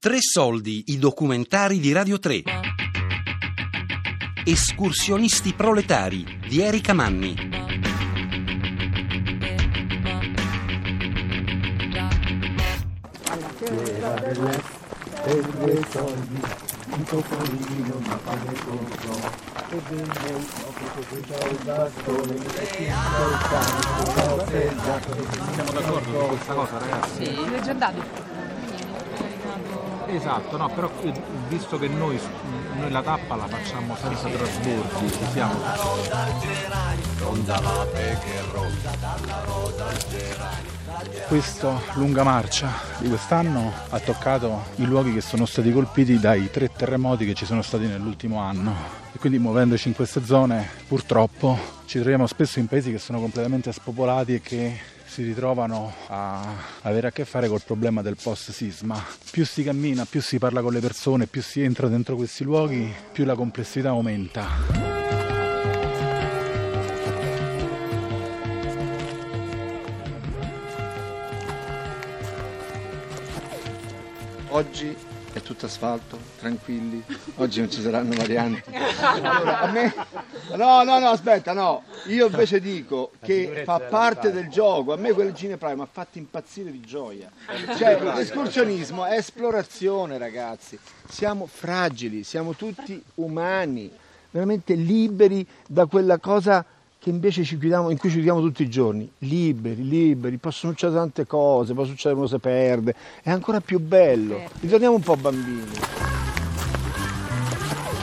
Tre soldi, i documentari di Radio 3. Escursionisti proletari di Erika Manni. Siamo d'accordo su questa cosa, ragazzi? Sì, dato. Esatto, no, però visto che noi, noi la tappa la facciamo senza trasbordi, ci siamo. Questa lunga marcia di quest'anno ha toccato i luoghi che sono stati colpiti dai tre terremoti che ci sono stati nell'ultimo anno e quindi muovendoci in queste zone purtroppo ci troviamo spesso in paesi che sono completamente spopolati e che si ritrovano a avere a che fare col problema del post sisma. Più si cammina, più si parla con le persone, più si entra dentro questi luoghi, più la complessità aumenta. Oggi è tutto asfalto, tranquilli, oggi non ci saranno varianti. Allora, a me... No, no, no, aspetta, no. Io invece dico che fa parte del gioco, a me quel Gine Prime mi ha fatto impazzire di gioia. Cioè, l'escursionismo è esplorazione, ragazzi. Siamo fragili, siamo tutti umani, veramente liberi da quella cosa che invece ci chiudiamo, in cui ci chiudiamo tutti i giorni, liberi, liberi, possono succedere tante cose, può succedere uno si perde, è ancora più bello, ritorniamo un po' bambini.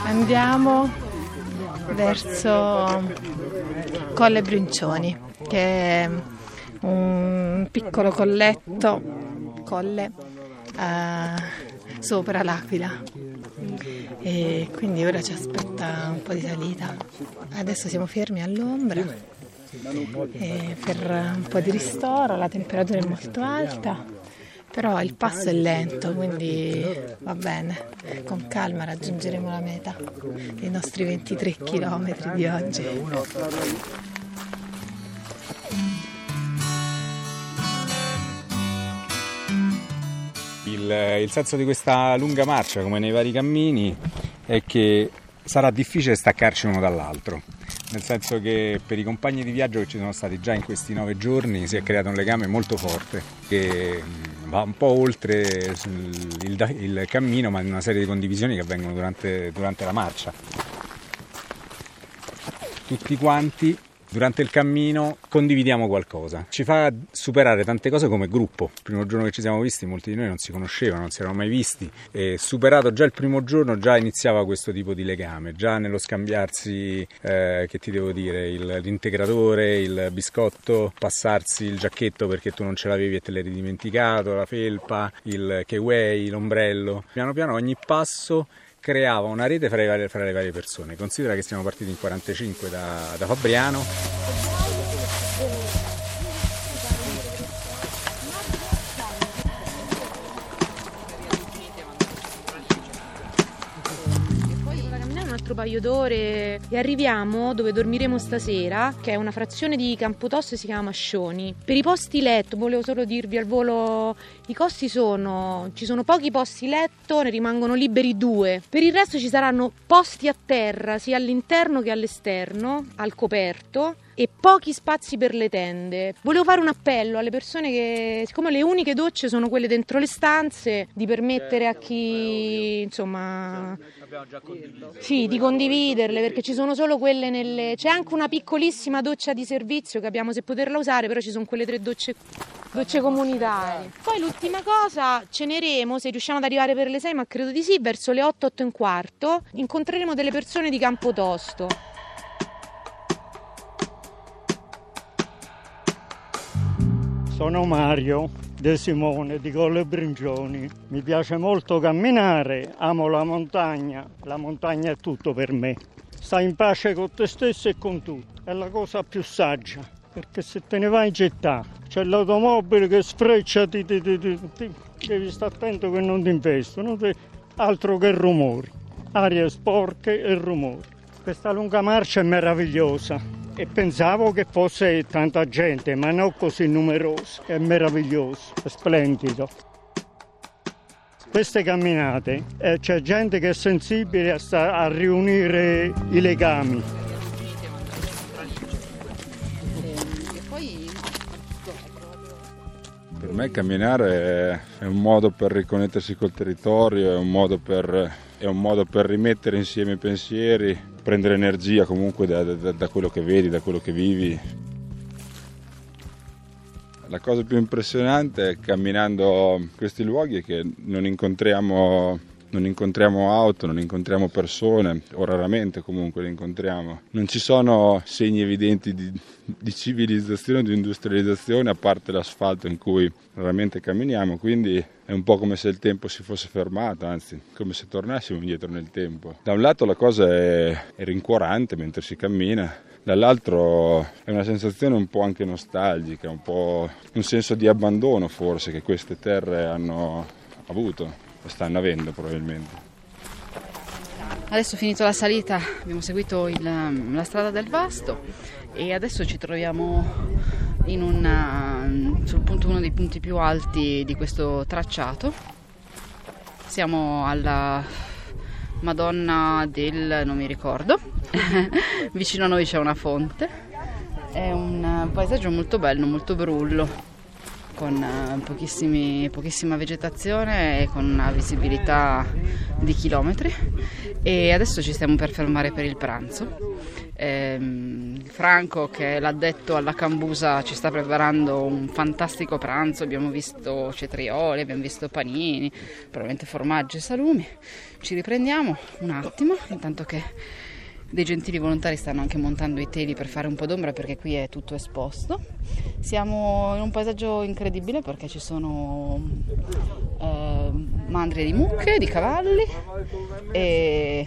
Andiamo verso Colle Brincioni, che è un piccolo colletto, colle, eh, sopra l'Aquila. E quindi ora ci aspetta un po' di salita. Adesso siamo fermi all'ombra e per un po' di ristoro, la temperatura è molto alta, però il passo è lento, quindi va bene. Con calma raggiungeremo la meta dei nostri 23 km di oggi. Il, il senso di questa lunga marcia, come nei vari cammini, è che sarà difficile staccarci uno dall'altro. Nel senso che per i compagni di viaggio che ci sono stati già in questi nove giorni si è creato un legame molto forte che va un po' oltre il, il cammino, ma in una serie di condivisioni che avvengono durante, durante la marcia. Tutti quanti durante il cammino condividiamo qualcosa. Ci fa superare tante cose come gruppo. Il primo giorno che ci siamo visti, molti di noi non si conoscevano, non si erano mai visti. E superato già il primo giorno, già iniziava questo tipo di legame. Già nello scambiarsi, eh, che ti devo dire, il, l'integratore, il biscotto, passarsi il giacchetto perché tu non ce l'avevi e te l'eri dimenticato, la felpa, il keyway, l'ombrello. Piano piano ogni passo creava una rete fra varie, fra le varie persone. Considera che siamo partiti in 45 da, da Fabriano. Altro paio d'ore e arriviamo dove dormiremo stasera, che è una frazione di Campotosto e si chiama Mascioni. Per i posti letto, volevo solo dirvi al volo, i costi sono, ci sono pochi posti letto, ne rimangono liberi due. Per il resto ci saranno posti a terra, sia all'interno che all'esterno, al coperto e pochi spazi per le tende. Volevo fare un appello alle persone che, siccome le uniche docce sono quelle dentro le stanze, di permettere a chi, insomma, sì, di condividerle perché ci sono solo quelle nelle. C'è anche una piccolissima doccia di servizio, capiamo se poterla usare, però ci sono quelle tre docce, docce comunitarie. Poi l'ultima cosa, ceneremo se riusciamo ad arrivare per le 6, ma credo di sì, verso le 8, 8 e un quarto. Incontreremo delle persone di Campotosto. Sono Mario De Simone di Colle Bringioni. Mi piace molto camminare, amo la montagna, la montagna è tutto per me. Stai in pace con te stesso e con tutto, è la cosa più saggia, perché se te ne vai in città c'è l'automobile che sfreccia, ti, ti, ti, devi stare attento che non ti investono, altro che rumori, arie sporche e rumori. Questa lunga marcia è meravigliosa, e pensavo che fosse tanta gente, ma non così numerosa. È meraviglioso, è splendido. queste camminate eh, c'è gente che è sensibile a, sta- a riunire i legami. Per me camminare è un modo per riconnettersi col territorio, è un modo per, è un modo per rimettere insieme i pensieri, prendere energia comunque da, da- da quello che vedi, da quello che vivi. La cosa più impressionante camminando in questi luoghi è che non incontriamo, non incontriamo auto, non incontriamo persone, o raramente comunque le incontriamo. Non ci sono segni evidenti di, di civilizzazione, di industrializzazione, a parte l'asfalto in cui raramente camminiamo, quindi è un po' come se il tempo si fosse fermato, anzi come se tornassimo indietro nel tempo. Da un lato la cosa è, è rincuorante mentre si cammina, dall'altro è una sensazione un po' anche nostalgica, un po' un senso di abbandono forse che queste terre hanno avuto stanno avendo probabilmente. Adesso finito la salita abbiamo seguito il- la strada del Vasto e adesso ci troviamo una- sul punto, uno dei punti più alti di questo tracciato. Siamo alla Madonna del... non mi ricordo. Vicino a noi c'è una fonte. È un paesaggio molto bello, molto brullo con eh, pochissima vegetazione e con una visibilità di chilometri e adesso ci stiamo per fermare per il pranzo. Ehm, Franco che è l'addetto alla cambusa ci sta preparando un fantastico pranzo, abbiamo visto cetrioli, abbiamo visto panini, probabilmente formaggi e salumi. Ci riprendiamo un attimo intanto che dei gentili volontari stanno anche montando i teli per fare un po' d'ombra perché qui è tutto esposto. Siamo in un paesaggio incredibile perché ci sono eh, mandrie di mucche, di cavalli e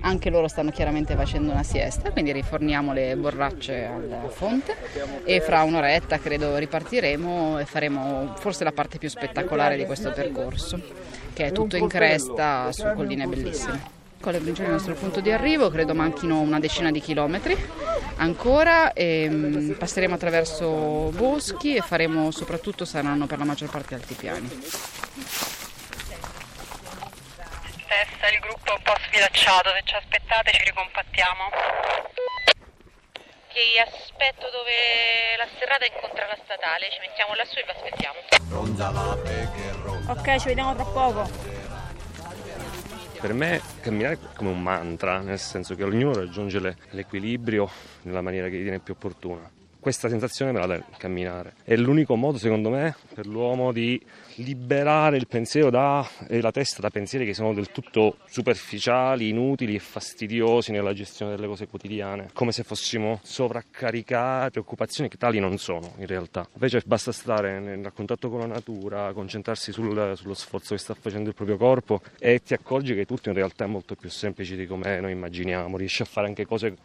anche loro stanno chiaramente facendo una siesta, quindi riforniamo le borracce alla fonte e fra un'oretta credo ripartiremo e faremo forse la parte più spettacolare di questo percorso, che è tutto in cresta su colline bellissime. Colle Brincione è il nostro punto di arrivo, credo manchino una decina di chilometri ancora e mm, passeremo attraverso boschi e faremo soprattutto saranno per la maggior parte altipiani. Testa, il gruppo è un po' sfilacciato, se ci aspettate ci ricompattiamo. Ti aspetto dove la serrata incontra la statale, ci mettiamo lassù e vi aspettiamo. Ok, ci vediamo tra poco. Per me camminare è come un mantra, nel senso che ognuno raggiunge le- l'equilibrio nella maniera che ritiene più opportuna. Questa sensazione me la dà camminare. È l'unico modo, secondo me, per l'uomo di liberare il pensiero da, e la testa da pensieri che sono del tutto superficiali, inutili e fastidiosi nella gestione delle cose quotidiane, come se fossimo sovraccaricati, preoccupazioni che tali non sono in realtà. Invece basta stare nel contatto con la natura, concentrarsi sul- sullo sforzo che sta facendo il proprio corpo e ti accorgi che tutto in realtà è molto più semplice di come noi immaginiamo, riesci a fare anche cose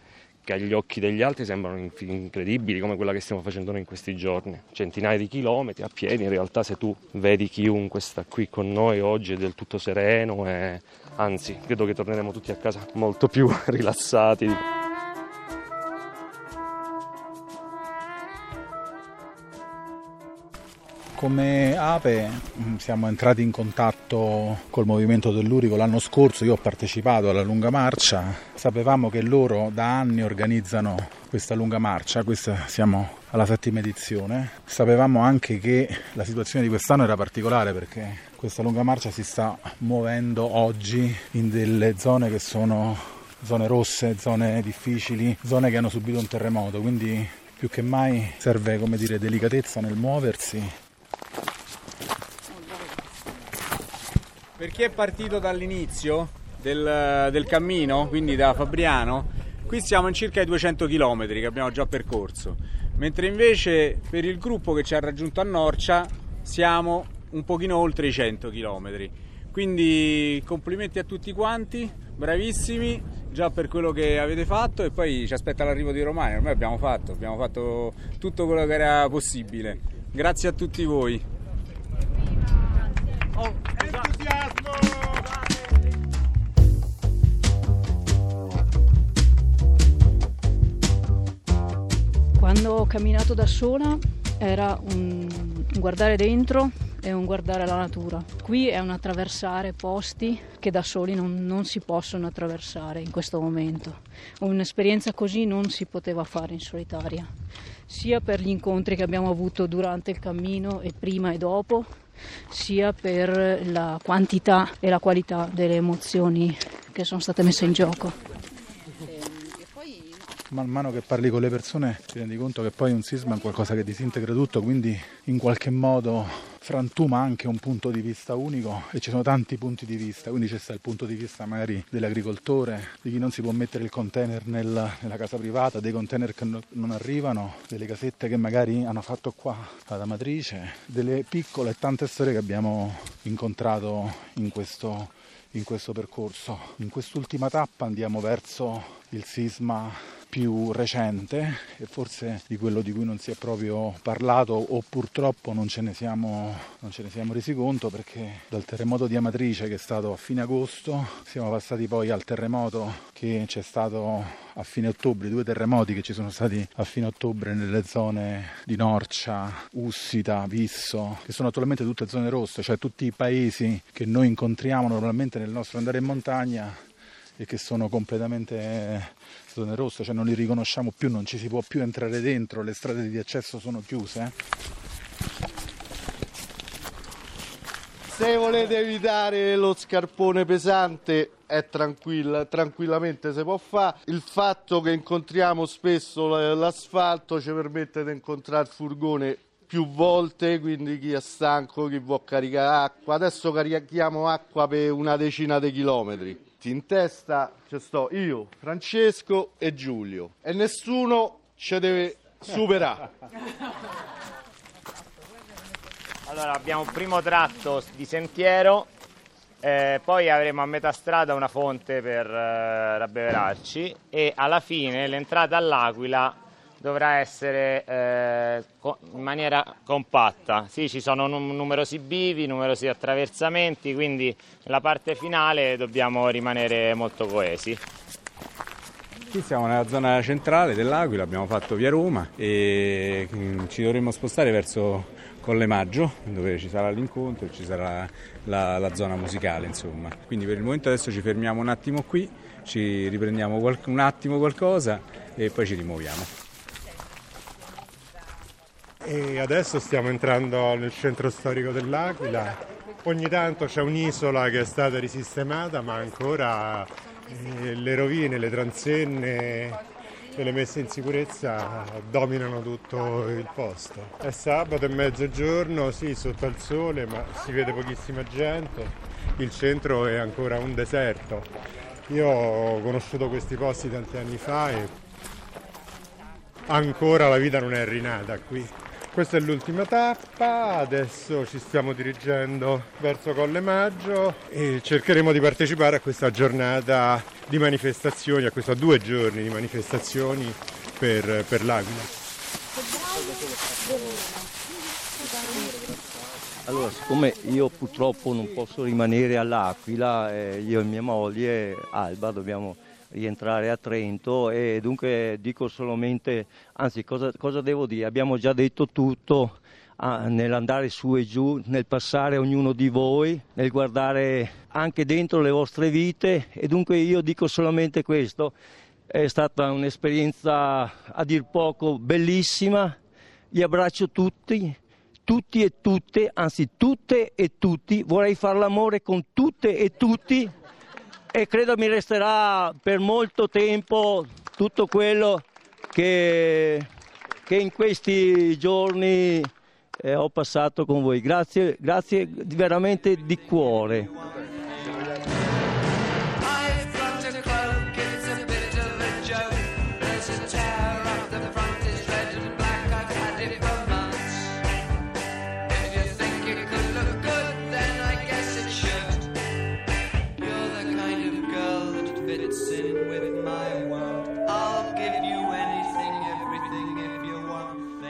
che agli occhi degli altri sembrano incredibili come quella che stiamo facendo noi in questi giorni. Centinaia di chilometri a piedi, in realtà se tu vedi chiunque sta qui con noi oggi è del tutto sereno e anzi credo che torneremo tutti a casa molto più rilassati. Come Ape mh, siamo entrati in contatto col movimento dell'Urico l'anno scorso, io ho partecipato alla lunga marcia, sapevamo che loro da anni organizzano questa lunga marcia, questa siamo alla settima edizione, sapevamo anche che la situazione di quest'anno era particolare perché questa lunga marcia si sta muovendo oggi in delle zone che sono zone rosse, zone difficili, zone che hanno subito un terremoto, quindi più che mai serve come dire delicatezza nel muoversi Per chi è partito dall'inizio del, del cammino, quindi da Fabriano, qui siamo in circa ai 200 km che abbiamo già percorso, mentre invece per il gruppo che ci ha raggiunto a Norcia siamo un pochino oltre i 100 km. Quindi complimenti a tutti quanti, bravissimi già per quello che avete fatto e poi ci aspetta l'arrivo di Romani, ormai abbiamo fatto, abbiamo fatto tutto quello che era possibile. Grazie a tutti voi. Quando ho camminato da sola era un un guardare dentro è un guardare la natura. Qui è un attraversare posti che da soli non, non si possono attraversare in questo momento. Un'esperienza così non si poteva fare in solitaria, sia per gli incontri che abbiamo avuto durante il cammino e prima e dopo, sia per la quantità e la qualità delle emozioni che sono state messe in gioco. Man mano che parli con le persone ti rendi conto che poi un sisma è qualcosa che disintegra tutto, quindi in qualche modo frantuma anche un punto di vista unico e ci sono tanti punti di vista, quindi c'è sta il punto di vista magari dell'agricoltore, di chi non si può mettere il container nel, nella casa privata, dei container che non arrivano, delle casette che magari hanno fatto qua la matrice, delle piccole e tante storie che abbiamo incontrato in questo in questo percorso. In quest'ultima tappa andiamo verso il sisma più recente e forse di quello di cui non si è proprio parlato o purtroppo non ce ne siamo, ce ne siamo resi conto perché dal terremoto di Amatrice che è stato a fine agosto siamo passati poi al terremoto che c'è stato a fine ottobre, due terremoti che ci sono stati a fine ottobre nelle zone di Norcia, Ussita, Visso, che sono attualmente tutte zone rosse, cioè tutti i paesi che noi incontriamo normalmente nel nostro andare in montagna e che sono completamente zone rosse, cioè non li riconosciamo più, non ci si può più entrare dentro, le strade di accesso sono chiuse. Se volete evitare lo scarpone pesante è tranquilla, tranquillamente si può fare. Il fatto che incontriamo spesso l'asfalto ci permette di incontrare il furgone più volte, quindi chi è stanco, chi vuole caricare acqua. Adesso carichiamo acqua per una decina di chilometri in testa ci sto io, Francesco e Giulio e nessuno ci deve superare. Allora abbiamo un primo tratto di sentiero, eh, poi avremo a metà strada una fonte per eh, rabbeverarci e alla fine l'entrata all'Aquila dovrà essere eh, in maniera compatta. Sì, ci sono num- numerosi bivi, numerosi attraversamenti, quindi nella parte finale dobbiamo rimanere molto coesi. Qui siamo nella zona centrale dell'Aquila, abbiamo fatto via Roma e mm, ci dovremmo spostare verso Colle Maggio, dove ci sarà l'incontro e ci sarà la, la, zona musicale, insomma. Quindi per il momento adesso ci fermiamo un attimo qui, ci riprendiamo un attimo qualcosa e poi ci rimuoviamo. E adesso stiamo entrando nel centro storico dell'Aquila. Ogni tanto c'è un'isola che è stata risistemata, ma ancora eh, le rovine, le transenne e le messe in sicurezza dominano tutto il posto. È sabato e mezzogiorno, sì, sotto al sole, ma si vede pochissima gente. Il centro è ancora un deserto. Io ho conosciuto questi posti tanti anni fa e ancora la vita non è rinata qui. Questa è l'ultima tappa, adesso ci stiamo dirigendo verso Colle Maggio e cercheremo di partecipare a questa giornata di manifestazioni, a questi due giorni di manifestazioni per, per l'Aquila. Allora, siccome io purtroppo non posso rimanere all'Aquila, eh, io e mia moglie Alba dobbiamo rientrare a Trento e dunque dico solamente, anzi cosa, cosa devo dire? Abbiamo già detto tutto ah, nell'andare su e giù, nel passare ognuno di voi, nel guardare anche dentro le vostre vite e dunque io dico solamente questo, è stata un'esperienza a dir poco bellissima, vi abbraccio tutti, tutti e tutte, anzi tutte e tutti, vorrei fare l'amore con tutte e tutti e credo mi resterà per molto tempo tutto quello che, che in questi giorni eh, ho passato con voi. Grazie, grazie veramente di cuore.